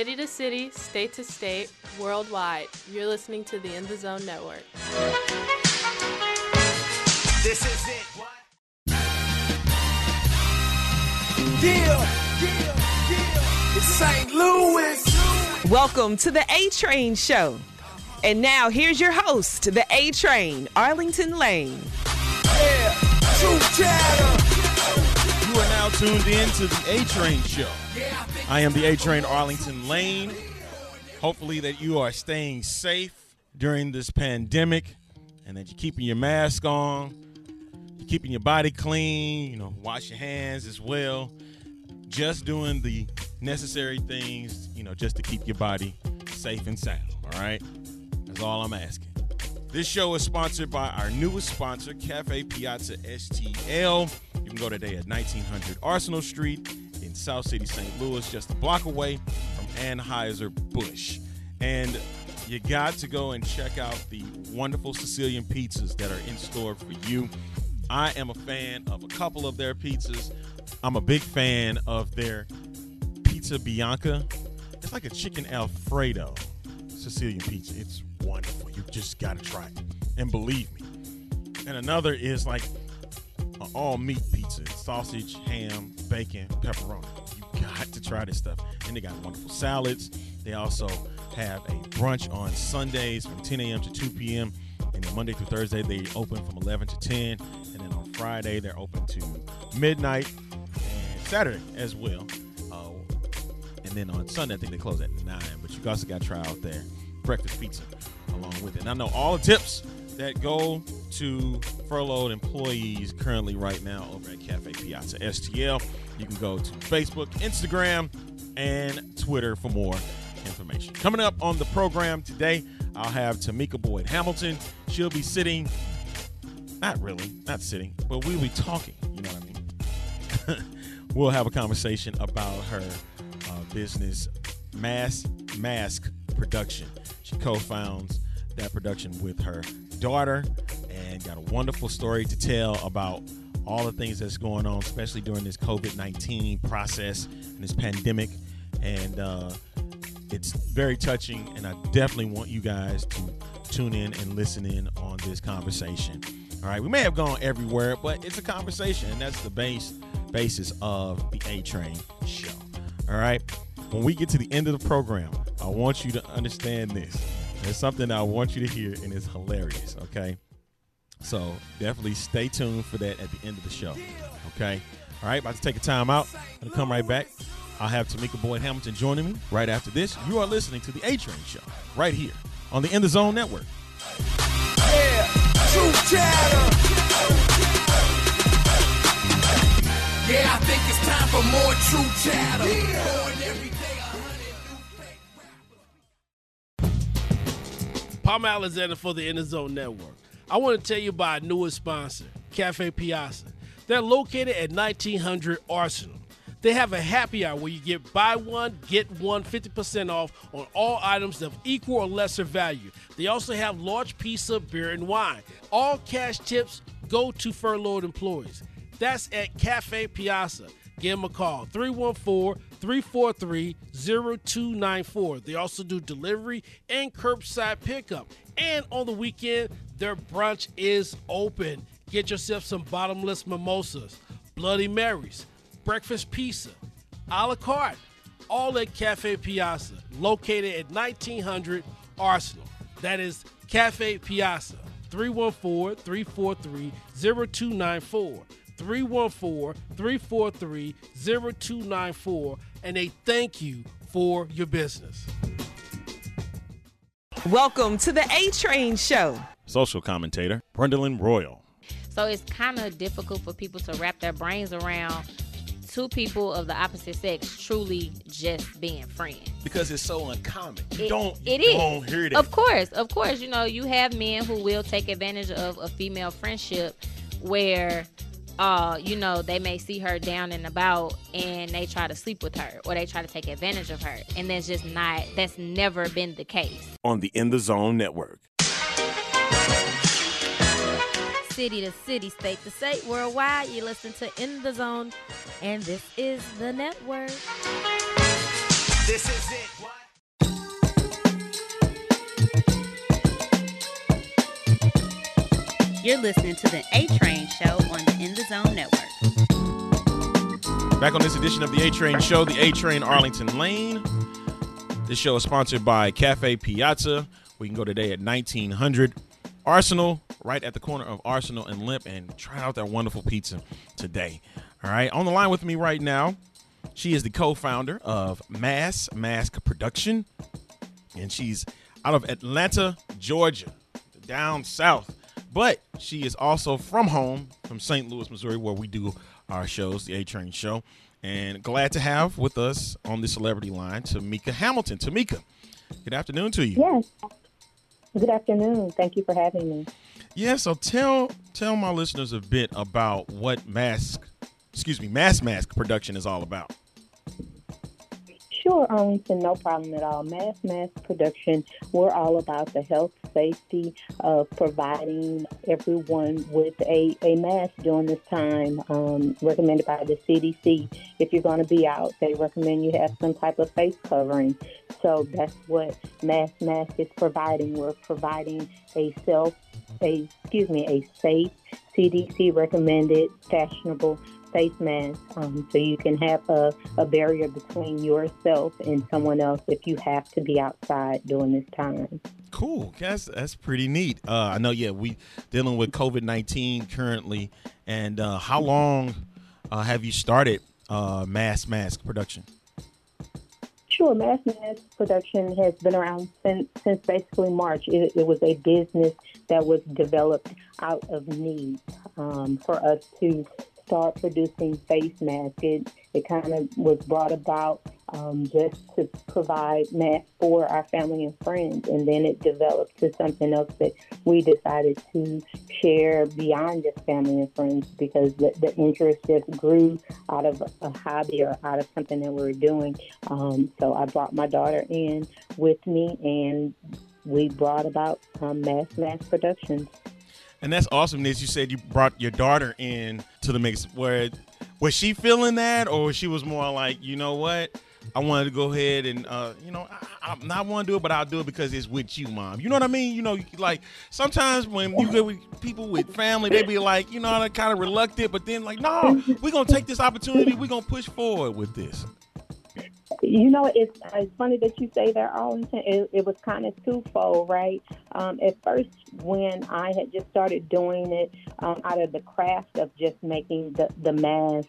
City to city, state to state, worldwide, you're listening to the In the Zone Network. This is it. Yeah, yeah, yeah. It's St. Louis. Welcome to the A Train Show. And now here's your host, the A Train, Arlington Lane. Yeah, true chatter. You are now tuned in to the A Train Show. I am the A Train Arlington Lane. Hopefully, that you are staying safe during this pandemic and that you're keeping your mask on, you're keeping your body clean, you know, wash your hands as well. Just doing the necessary things, you know, just to keep your body safe and sound, all right? That's all I'm asking. This show is sponsored by our newest sponsor, Cafe Piazza STL. You can go today at 1900 Arsenal Street in South City, St. Louis, just a block away from Anheuser-Busch. And you got to go and check out the wonderful Sicilian pizzas that are in store for you. I am a fan of a couple of their pizzas. I'm a big fan of their pizza bianca. It's like a chicken alfredo Sicilian pizza. It's wonderful. You just got to try it. And believe me. And another is like an all meat pizza sausage, ham, bacon, pepperoni. You got to try this stuff. And they got wonderful salads. They also have a brunch on Sundays from 10 a.m. to 2 p.m. And then Monday through Thursday, they open from 11 to 10. And then on Friday, they're open to midnight and Saturday as well. Uh, and then on Sunday, I think they close at 9. But you also got to try out their breakfast pizza along with it. And I know all the tips that go to furloughed employees currently right now over at Cafe Piazza STL. You can go to Facebook, Instagram, and Twitter for more information. Coming up on the program today, I'll have Tamika Boyd Hamilton. She'll be sitting, not really, not sitting, but we'll be talking. You know what I mean? we'll have a conversation about her uh, business, Mass Mask Production. She co-founds that production with her daughter and got a wonderful story to tell about all the things that's going on, especially during this COVID 19 process and this pandemic. And uh, it's very touching, and I definitely want you guys to tune in and listen in on this conversation. All right, we may have gone everywhere, but it's a conversation, and that's the base basis of the A Train show. All right, when we get to the end of the program, I want you to understand this. There's something I want you to hear, and it's hilarious. Okay, so definitely stay tuned for that at the end of the show. Okay, all right, about to take a time out. Gonna come right back. I'll have Tamika Boyd Hamilton joining me right after this. You are listening to the A Train Show right here on the In the Zone Network. Yeah, true chatter. Yeah, I think it's time for more true chatter. Born Palm Alexander for the In the Zone Network. I want to tell you about our newest sponsor, Cafe Piazza. They're located at 1900 Arsenal. They have a happy hour where you get buy one, get one 50% off on all items of equal or lesser value. They also have large pizza, beer, and wine. All cash tips go to furloughed employees. That's at Cafe Piazza. Give them a call 314 343 0294. They also do delivery and curbside pickup. And on the weekend, their brunch is open. Get yourself some bottomless mimosas, Bloody Marys, breakfast pizza, a la carte, all at Cafe Piazza, located at 1900 Arsenal. That is Cafe Piazza, 314 343 0294. 314 343 0294. And a thank you for your business. Welcome to the A Train Show. Social commentator Brendan Royal. So it's kind of difficult for people to wrap their brains around two people of the opposite sex truly just being friends. Because it's so uncommon. You It- don't, you it is. don't hear that. Of course, of course, you know, you have men who will take advantage of a female friendship where uh, you know, they may see her down and about and they try to sleep with her or they try to take advantage of her. And that's just not that's never been the case. On the In the Zone Network. City to city, state to state, worldwide. You listen to In the Zone, and this is the network. This is it. You're listening to the A Train Show on the In the Zone Network. Back on this edition of the A Train Show, the A Train Arlington Lane. This show is sponsored by Cafe Piazza. We can go today at 1900 Arsenal, right at the corner of Arsenal and Lemp, and try out that wonderful pizza today. All right, on the line with me right now, she is the co founder of Mass Mask Production, and she's out of Atlanta, Georgia, down south. But she is also from home, from St. Louis, Missouri, where we do our shows, the A Train Show. And glad to have with us on the celebrity line Tamika Hamilton. Tamika, good afternoon to you. Yes. Good afternoon. Thank you for having me. Yeah, so tell tell my listeners a bit about what mask, excuse me, mass mask production is all about. Sure, um, Arlington, no problem at all. Mass Mask Production, we're all about the health, safety of providing everyone with a, a mask during this time, um, recommended by the CDC. If you're going to be out, they recommend you have some type of face covering. So that's what Mass Mask is providing. We're providing a self, a excuse me, a safe, CDC recommended, fashionable face mask um, so you can have a, a barrier between yourself and someone else if you have to be outside during this time. Cool. That's that's pretty neat. Uh, I know. Yeah, we dealing with COVID nineteen currently. And uh, how long uh, have you started uh, mass mask production? Sure, Mass Mask Production has been around since, since basically March. It, it was a business that was developed out of need um, for us to start producing face masks. It, it kind of was brought about um, just to provide masks for our family and friends, and then it developed to something else that we decided to share beyond just family and friends because the, the interest just grew out of a hobby or out of something that we were doing. Um, so I brought my daughter in with me, and we brought about um, mass mass productions. And that's awesome. As you said, you brought your daughter in to the mix. Where was she feeling that, or she was more like, you know what? I wanted to go ahead and, uh, you know, I, I not want to do it, but I'll do it because it's with you, mom. You know what I mean? You know, like sometimes when you get with people with family, they be like, you know, they're kind of reluctant, but then like, no, we're gonna take this opportunity. We're gonna push forward with this. You know, it's, it's funny that you say that, Arlington. It, it was kind of twofold, right? Um, at first, when I had just started doing it um, out of the craft of just making the, the mask,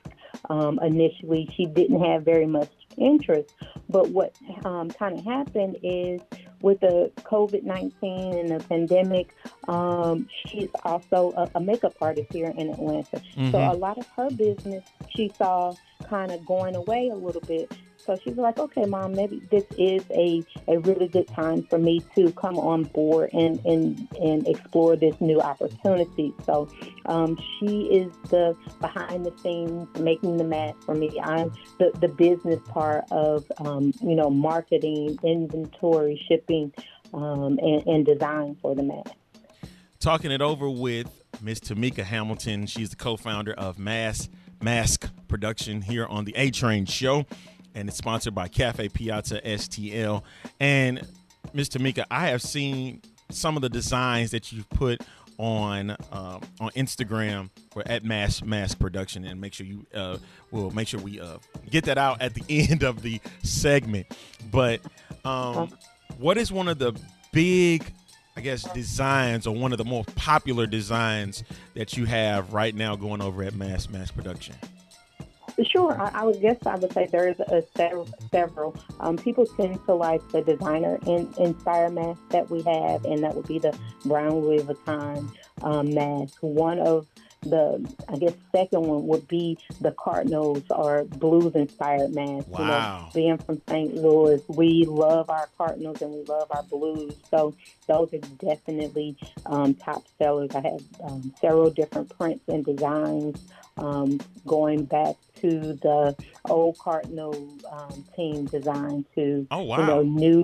um, initially, she didn't have very much interest. But what um, kind of happened is with the COVID 19 and the pandemic, um, she's also a, a makeup artist here in Atlanta. So a lot of her business she saw kind of going away a little bit. So she was like, okay, mom, maybe this is a, a really good time for me to come on board and, and, and explore this new opportunity. So um, she is the behind the scenes making the mask for me. I'm the, the business part of, um, you know, marketing, inventory, shipping, um, and, and design for the mask. talking it over with Miss Tamika Hamilton. She's the co-founder of Mass Mask Production here on the A Train Show, and it's sponsored by Cafe Piazza STL. And Miss Tamika, I have seen some of the designs that you've put on um, on Instagram for at Mass Mask Production, and make sure you uh, will make sure we uh, get that out at the end of the segment. But um, what is one of the big I guess designs or one of the most popular designs that you have right now going over at Mass Mask Production? Sure, I, I would guess I would say there's a several. several. Um, people tend to like the designer in, inspired mask that we have, and that would be the Brown Louis Vuitton um, mask. One of the, I guess, second one would be the Cardinals or blues inspired mask. You know, Wow. being from St. Louis, we love our Cardinals and we love our blues. So those are definitely um, top sellers. I have um, several different prints and designs um, going back to the old Cardinal um, team design to Oh, you know new,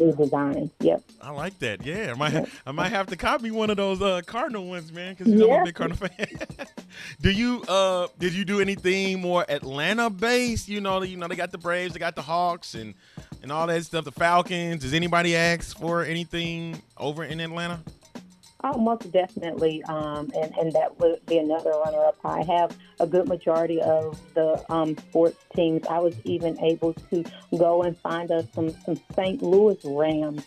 new design. Yep. I like that. Yeah, I might I might have to copy one of those uh, Cardinal ones, man, because you know I'm a big Cardinal fan. do you uh did you do anything more Atlanta based? You know, you know they got the Braves, they got the Hawks, and and all that stuff. The Falcons. Does anybody ask for anything over in Atlanta? Oh, most definitely, um, and and that would be another runner-up. I have a good majority of the um, sports teams. I was even able to go and find us some some St. Louis Rams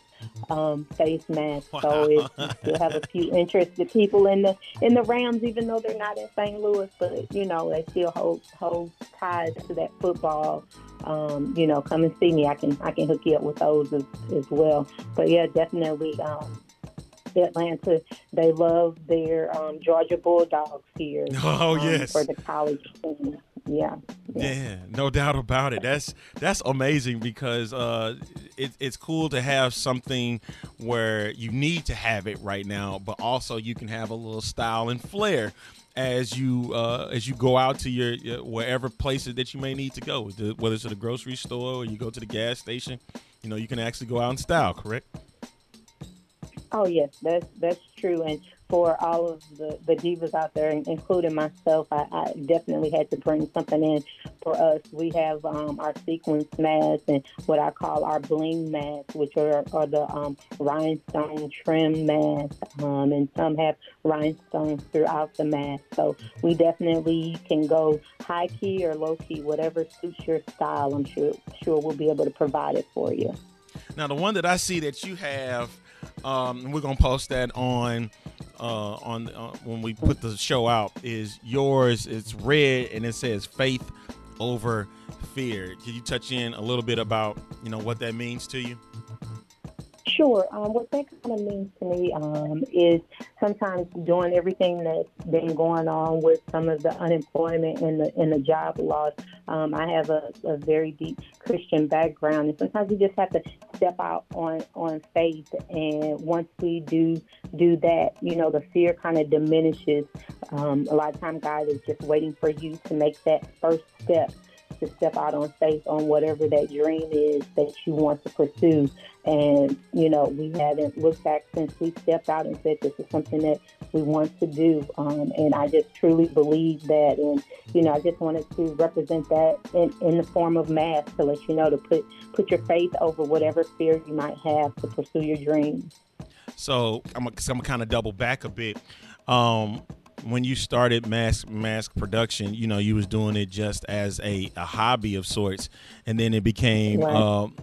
um, face masks. So if you have a few interested people in the in the Rams, even though they're not in St. Louis, but you know they still hold hold ties to that football. Um, you know, come and see me. I can I can hook you up with those as, as well. But yeah, definitely. Um, Atlanta, they love their um, Georgia Bulldogs here. Oh, um, yes. for the college team. Yeah. Yeah, no doubt about it. That's that's amazing because uh, it, it's cool to have something where you need to have it right now, but also you can have a little style and flair as you uh, as you go out to your, your wherever places that you may need to go, whether it's to the grocery store or you go to the gas station. You know, you can actually go out in style. Correct? Oh yes, that's that's true. And for all of the, the divas out there, including myself, I, I definitely had to bring something in for us. We have um, our sequence masks and what I call our bling masks, which are, are the um, rhinestone trim masks, um, and some have rhinestones throughout the mask. So we definitely can go high key or low key, whatever suits your style. I'm sure sure we'll be able to provide it for you. Now, the one that I see that you have, um, and we're gonna post that on uh, on uh, when we put the show out, is yours. It's red and it says "Faith over Fear." Can you touch in a little bit about you know what that means to you? Sure. Um, what that kind of means to me um, is sometimes doing everything that's been going on with some of the unemployment and the and the job loss. Um, I have a, a very deep Christian background, and sometimes you just have to step out on on faith. And once we do do that, you know, the fear kind of diminishes. Um, a lot of time, God is just waiting for you to make that first step to step out on faith on whatever that dream is that you want to pursue. And, you know, we haven't looked back since we stepped out and said this is something that we want to do. Um, and I just truly believe that. And, you know, I just wanted to represent that in, in the form of math to let you know to put, put your faith over whatever fear you might have to pursue your dreams. So I'm gonna, kind of double back a bit. Um, when you started mass mask production, you know you was doing it just as a, a hobby of sorts, and then it became Right. um,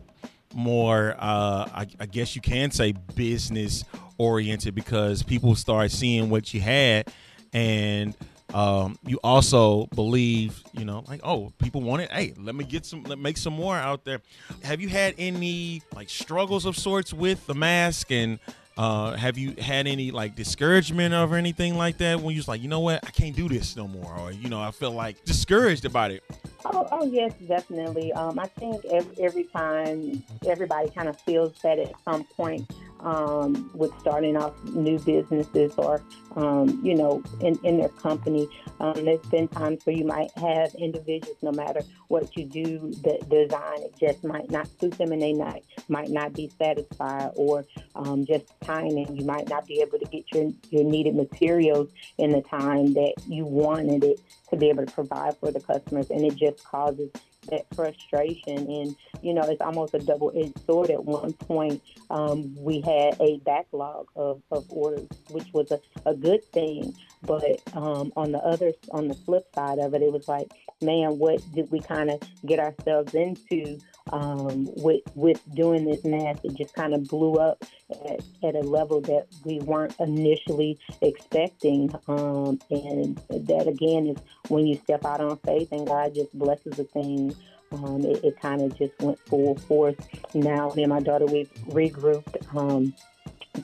more. Uh, I, I guess you can say business oriented because people start seeing what you had, and um, you also believe, you know, like oh, people want it. Hey, let me get some, let make some more out there. Have you had any like struggles of sorts with the mask and? Uh, have you had any like discouragement or anything like that when you was like, you know what, I can't do this no more, or you know, I feel like discouraged about it? Oh, oh yes, definitely. Um, I think every, every time everybody kind of feels that at some point um, with starting off new businesses or, um, you know, in, in their company. Um, there's been times where you might have individuals, no matter what you do, the design it just might not suit them and they not, might not be satisfied or um, just timing. You might not be able to get your, your needed materials in the time that you wanted it to be able to provide for the customers. And it just causes that frustration. And, you know, it's almost a double edged sword. At one point, um, we had a backlog of, of orders, which was a, a good thing. But um, on the other, on the flip side of it, it was like, man, what did we kind of get ourselves into um, with with doing this mass? It just kind of blew up at, at a level that we weren't initially expecting. Um, and that again is when you step out on faith and God just blesses the thing. Um, it, it kind of just went full force. Now, me and my daughter, we've regrouped um,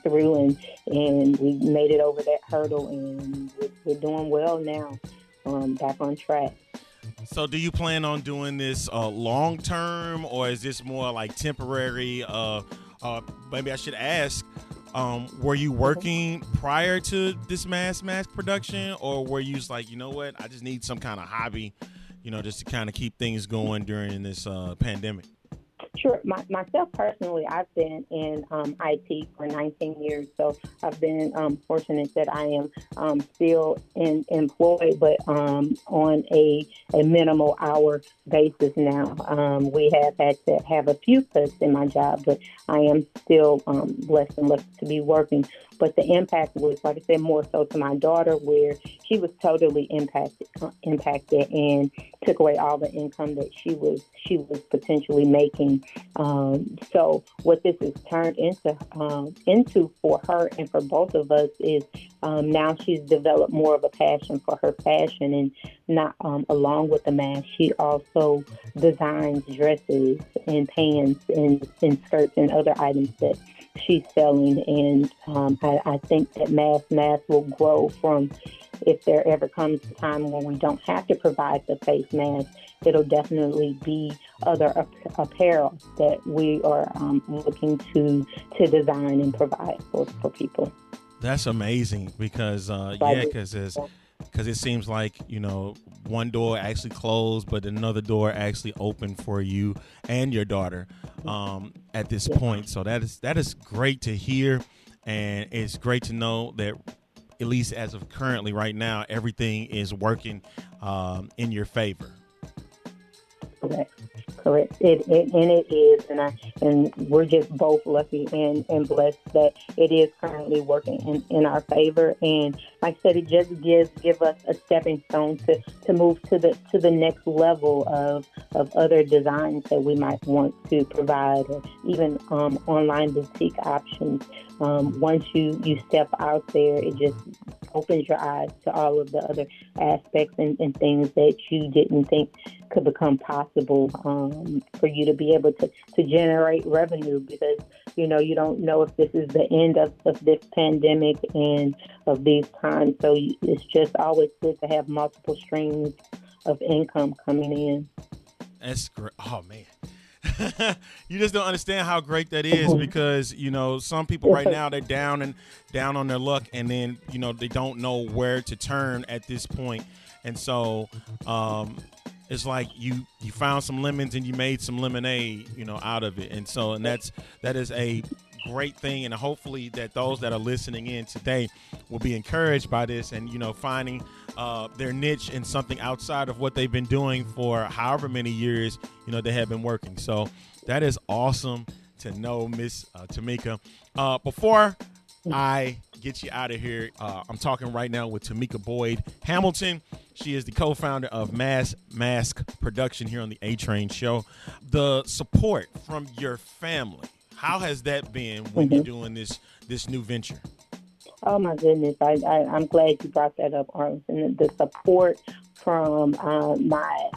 through and and we made it over that hurdle, and we're, we're doing well now. Um, back on track. So, do you plan on doing this uh, long term, or is this more like temporary? Uh, uh, maybe I should ask, um, were you working prior to this mass mask production, or were you just like, you know what, I just need some kind of hobby, you know, just to kind of keep things going during this uh, pandemic? Sure. My, myself personally, I've been in um, IT for 19 years, so I've been um, fortunate that I am um, still in, employed, but um, on a, a minimal hour basis now. Um, we have had to have a few cuts in my job, but I am still um, blessed and lucky to be working. But the impact was, like I said, more so to my daughter, where she was totally impacted, uh, impacted, and took away all the income that she was she was potentially making. Um, so what this has turned into um, into for her and for both of us is um, now she's developed more of a passion for her fashion, and not um, along with the mask, she also designs dresses and pants and, and skirts and other items that she's selling. And um, I, I think that mass mass will grow from if there ever comes a time when we don't have to provide the face mask, it'll definitely be other apparel that we are um, looking to to design and provide for, for people. That's amazing because uh, yeah, because it's because it seems like you know one door actually closed, but another door actually opened for you and your daughter um, at this point. So that is that is great to hear, and it's great to know that at least as of currently right now, everything is working um, in your favor. Correct. Correct. It, it and it is, and I and we're just both lucky and, and blessed that it is currently working in, in our favor. And like I said, it just gives give us a stepping stone to, to move to the to the next level of of other designs that we might want to provide, or even um, online boutique options. Um, once you you step out there, it just opens your eyes to all of the other aspects and, and things that you didn't think could become possible um, for you to be able to, to generate revenue because you know you don't know if this is the end of, of this pandemic and of these times. So it's just always good to have multiple streams of income coming in. That's great. Oh man you just don't understand how great that is because you know some people right. now they're down and down on their luck and then you know they don't know where to turn at this point. And so um, it's like you you found some lemons and you made some lemonade you know out of it. And so and that's that is a great thing and hopefully that those that are listening in today will be encouraged by this and you know finding uh, their niche in something outside of what they've been doing for however many years you know they have been working. So that is awesome to know miss uh, tamika. Uh, before i get you out of here uh, i'm talking right now with tamika boyd hamilton. She is the co-founder of mass mask production here on the a train show. The support from your family how has that been when mm-hmm. you're doing this this new venture Oh my goodness! I, I am glad you brought that up, Arlington. The support from uh, my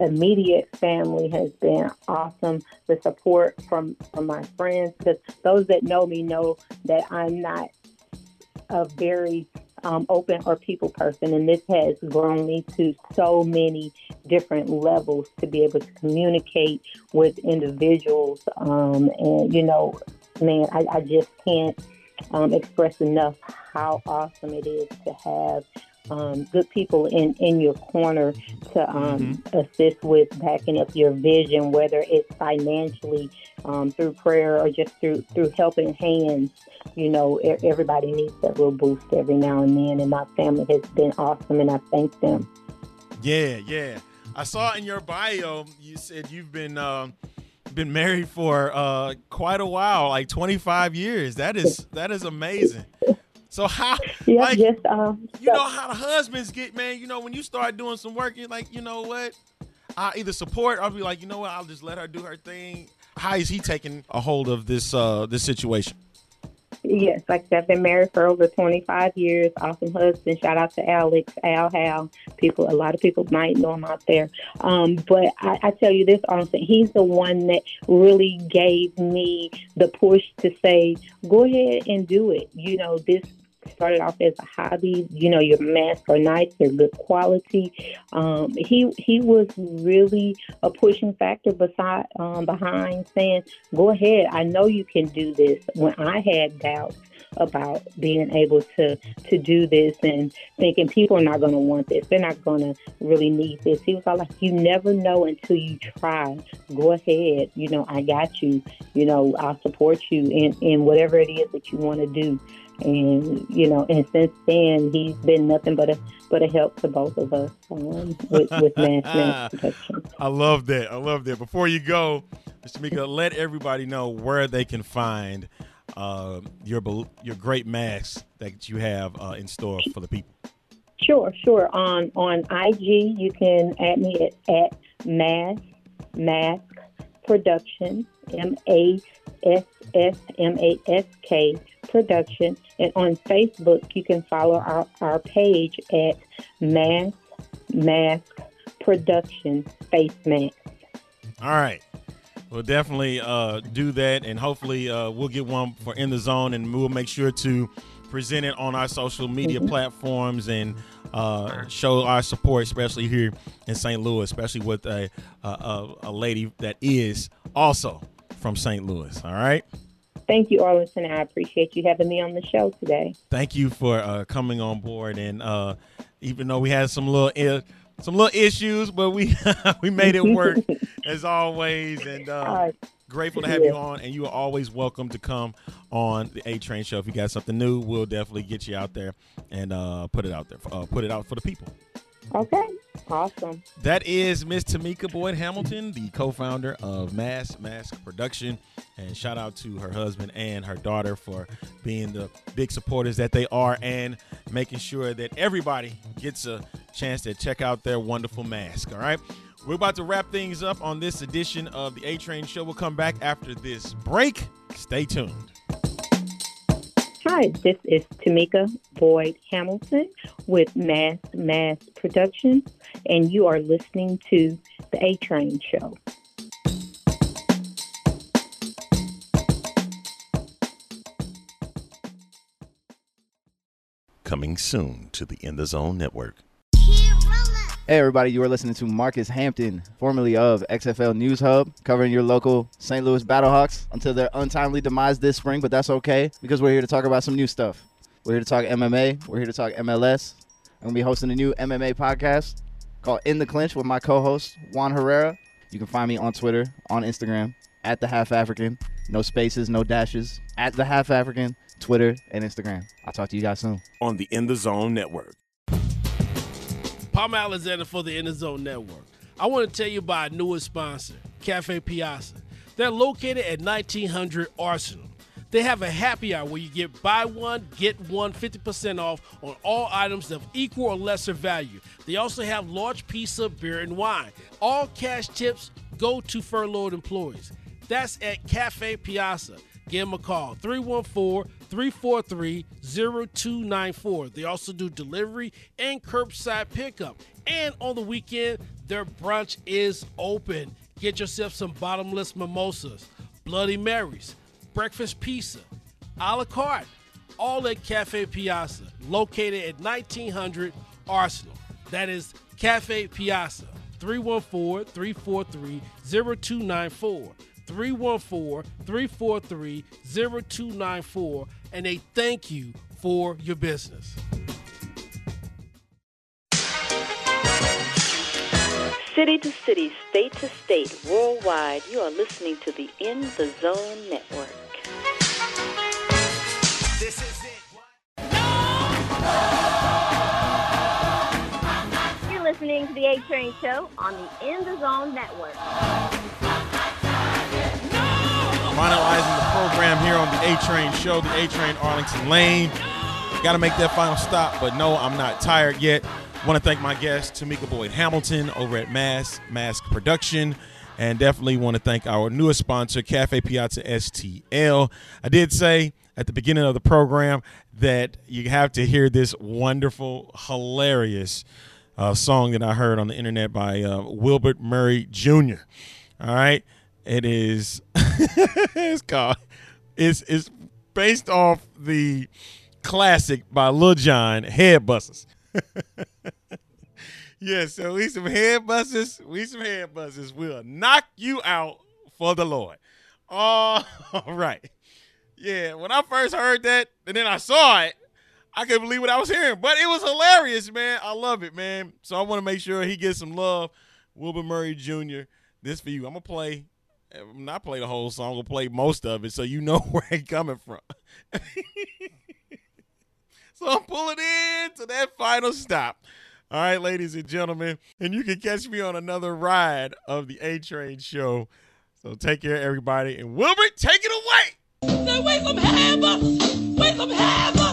immediate family has been awesome. The support from from my friends, because those that know me know that I'm not a very um, open or people person, and this has grown me to so many different levels to be able to communicate with individuals. Um, and you know, man, I, I just can't um, express enough how awesome it is to have um, good people in, in your corner to um, mm-hmm. assist with backing up your vision, whether it's financially, um, through prayer, or just through through helping hands. You know, everybody needs that little boost every now and then, and my family has been awesome, and I thank them. Yeah, yeah. I saw in your bio you said you've been. Uh been married for uh, quite a while, like 25 years. That is that is amazing. So how, yeah, like, just, um, you know how the husbands get, man. You know when you start doing some work, you're like, you know what? I either support, or I'll be like, you know what? I'll just let her do her thing. How is he taking a hold of this uh, this situation? Yes, like I've been married for over 25 years. Awesome husband. Shout out to Alex, Al Hal. People, a lot of people might know him out there. Um, but I, I tell you this, honestly, he's the one that really gave me the push to say, go ahead and do it. You know, this started off as a hobby. You know, your masks are nice; they're good quality. Um, he he was really a pushing factor beside um, behind saying, "Go ahead. I know you can do this." When I had doubts about being able to to do this and thinking people are not going to want this they're not going to really need this he was all like you never know until you try go ahead you know i got you you know i'll support you in in whatever it is that you want to do and you know and since then he's been nothing but a but a help to both of us um, with, with mass mass protection I love that. I love that. Before you go, Mr. Mika, let everybody know where they can find uh, your your great masks that you have uh, in store for the people. Sure, sure. On on IG, you can add me at, at Mass Mask Production M A S S M A S K Production, and on Facebook, you can follow our, our page at Mass Mask Production Face Mask. All right. We'll definitely uh, do that, and hopefully uh, we'll get one for in the zone, and we'll make sure to present it on our social media platforms and uh, show our support, especially here in St. Louis, especially with a, a, a lady that is also from St. Louis. All right. Thank you, Arlington. I appreciate you having me on the show today. Thank you for uh, coming on board, and uh, even though we had some little i- some little issues, but we we made it work as always, and uh, Uh, grateful to have you on. And you are always welcome to come on the A Train Show. If you got something new, we'll definitely get you out there and uh, put it out there, uh, put it out for the people. Okay, awesome. That is Miss Tamika Boyd Hamilton, the co-founder of Mass Mask Production, and shout out to her husband and her daughter for being the big supporters that they are and making sure that everybody gets a chance to check out their wonderful mask. All right. We're about to wrap things up on this edition of the A Train Show. We'll come back after this break. Stay tuned. Hi, this is Tamika Boyd Hamilton with Mass Mask Productions, and you are listening to the A Train Show. Coming soon to the In the Zone Network. Hey everybody, you are listening to Marcus Hampton, formerly of XFL News Hub, covering your local St. Louis Battlehawks until their untimely demise this spring, but that's okay because we're here to talk about some new stuff. We're here to talk MMA, we're here to talk MLS. I'm going to be hosting a new MMA podcast called In the Clinch with my co-host Juan Herrera. You can find me on Twitter, on Instagram, at the Half African. No spaces, no dashes. At the Half African, Twitter and Instagram. I'll talk to you guys soon. On the In the Zone Network. Palm Alexander for the In the Zone Network. I want to tell you about our newest sponsor, Cafe Piazza. They're located at 1900 Arsenal. They have a happy hour where you get buy one, get one 50% off on all items of equal or lesser value. They also have large pizza, beer, and wine. All cash tips go to furloughed employees. That's at Cafe Piazza. Give them a call 314 343 0294. They also do delivery and curbside pickup. And on the weekend, their brunch is open. Get yourself some bottomless mimosas, Bloody Marys, breakfast pizza, a la carte, all at Cafe Piazza, located at 1900 Arsenal. That is Cafe Piazza, 314 343 0294. 314 343 0294. And they thank you for your business. City to city, state to state, worldwide, you are listening to the In the Zone Network. This is it. You're listening to the A Train Show on the In the Zone Network. Finalizing the program here on the A Train Show, the A Train Arlington Lane. Got to make that final stop, but no, I'm not tired yet. Want to thank my guest, Tamika Boyd Hamilton, over at Mass Mask Production, and definitely want to thank our newest sponsor, Cafe Piazza STL. I did say at the beginning of the program that you have to hear this wonderful, hilarious uh, song that I heard on the internet by uh, Wilbert Murray Jr. All right, it is it's called it's it's based off the classic by Lil Jon, Head yeah, so we some head busters. We some head busters. We'll knock you out for the Lord. All right. Yeah, when I first heard that and then I saw it, I couldn't believe what I was hearing. But it was hilarious, man. I love it, man. So I want to make sure he gets some love. Wilbur Murray Jr., this for you. I'm going to play, not play the whole song. To play most of it so you know where it's coming from. so I'm pulling in to that final stop. All right, ladies and gentlemen. And you can catch me on another ride of the A Train show. So take care, everybody. And Wilbur, take it away. Say, wake up, hammer! Wake up, hammer!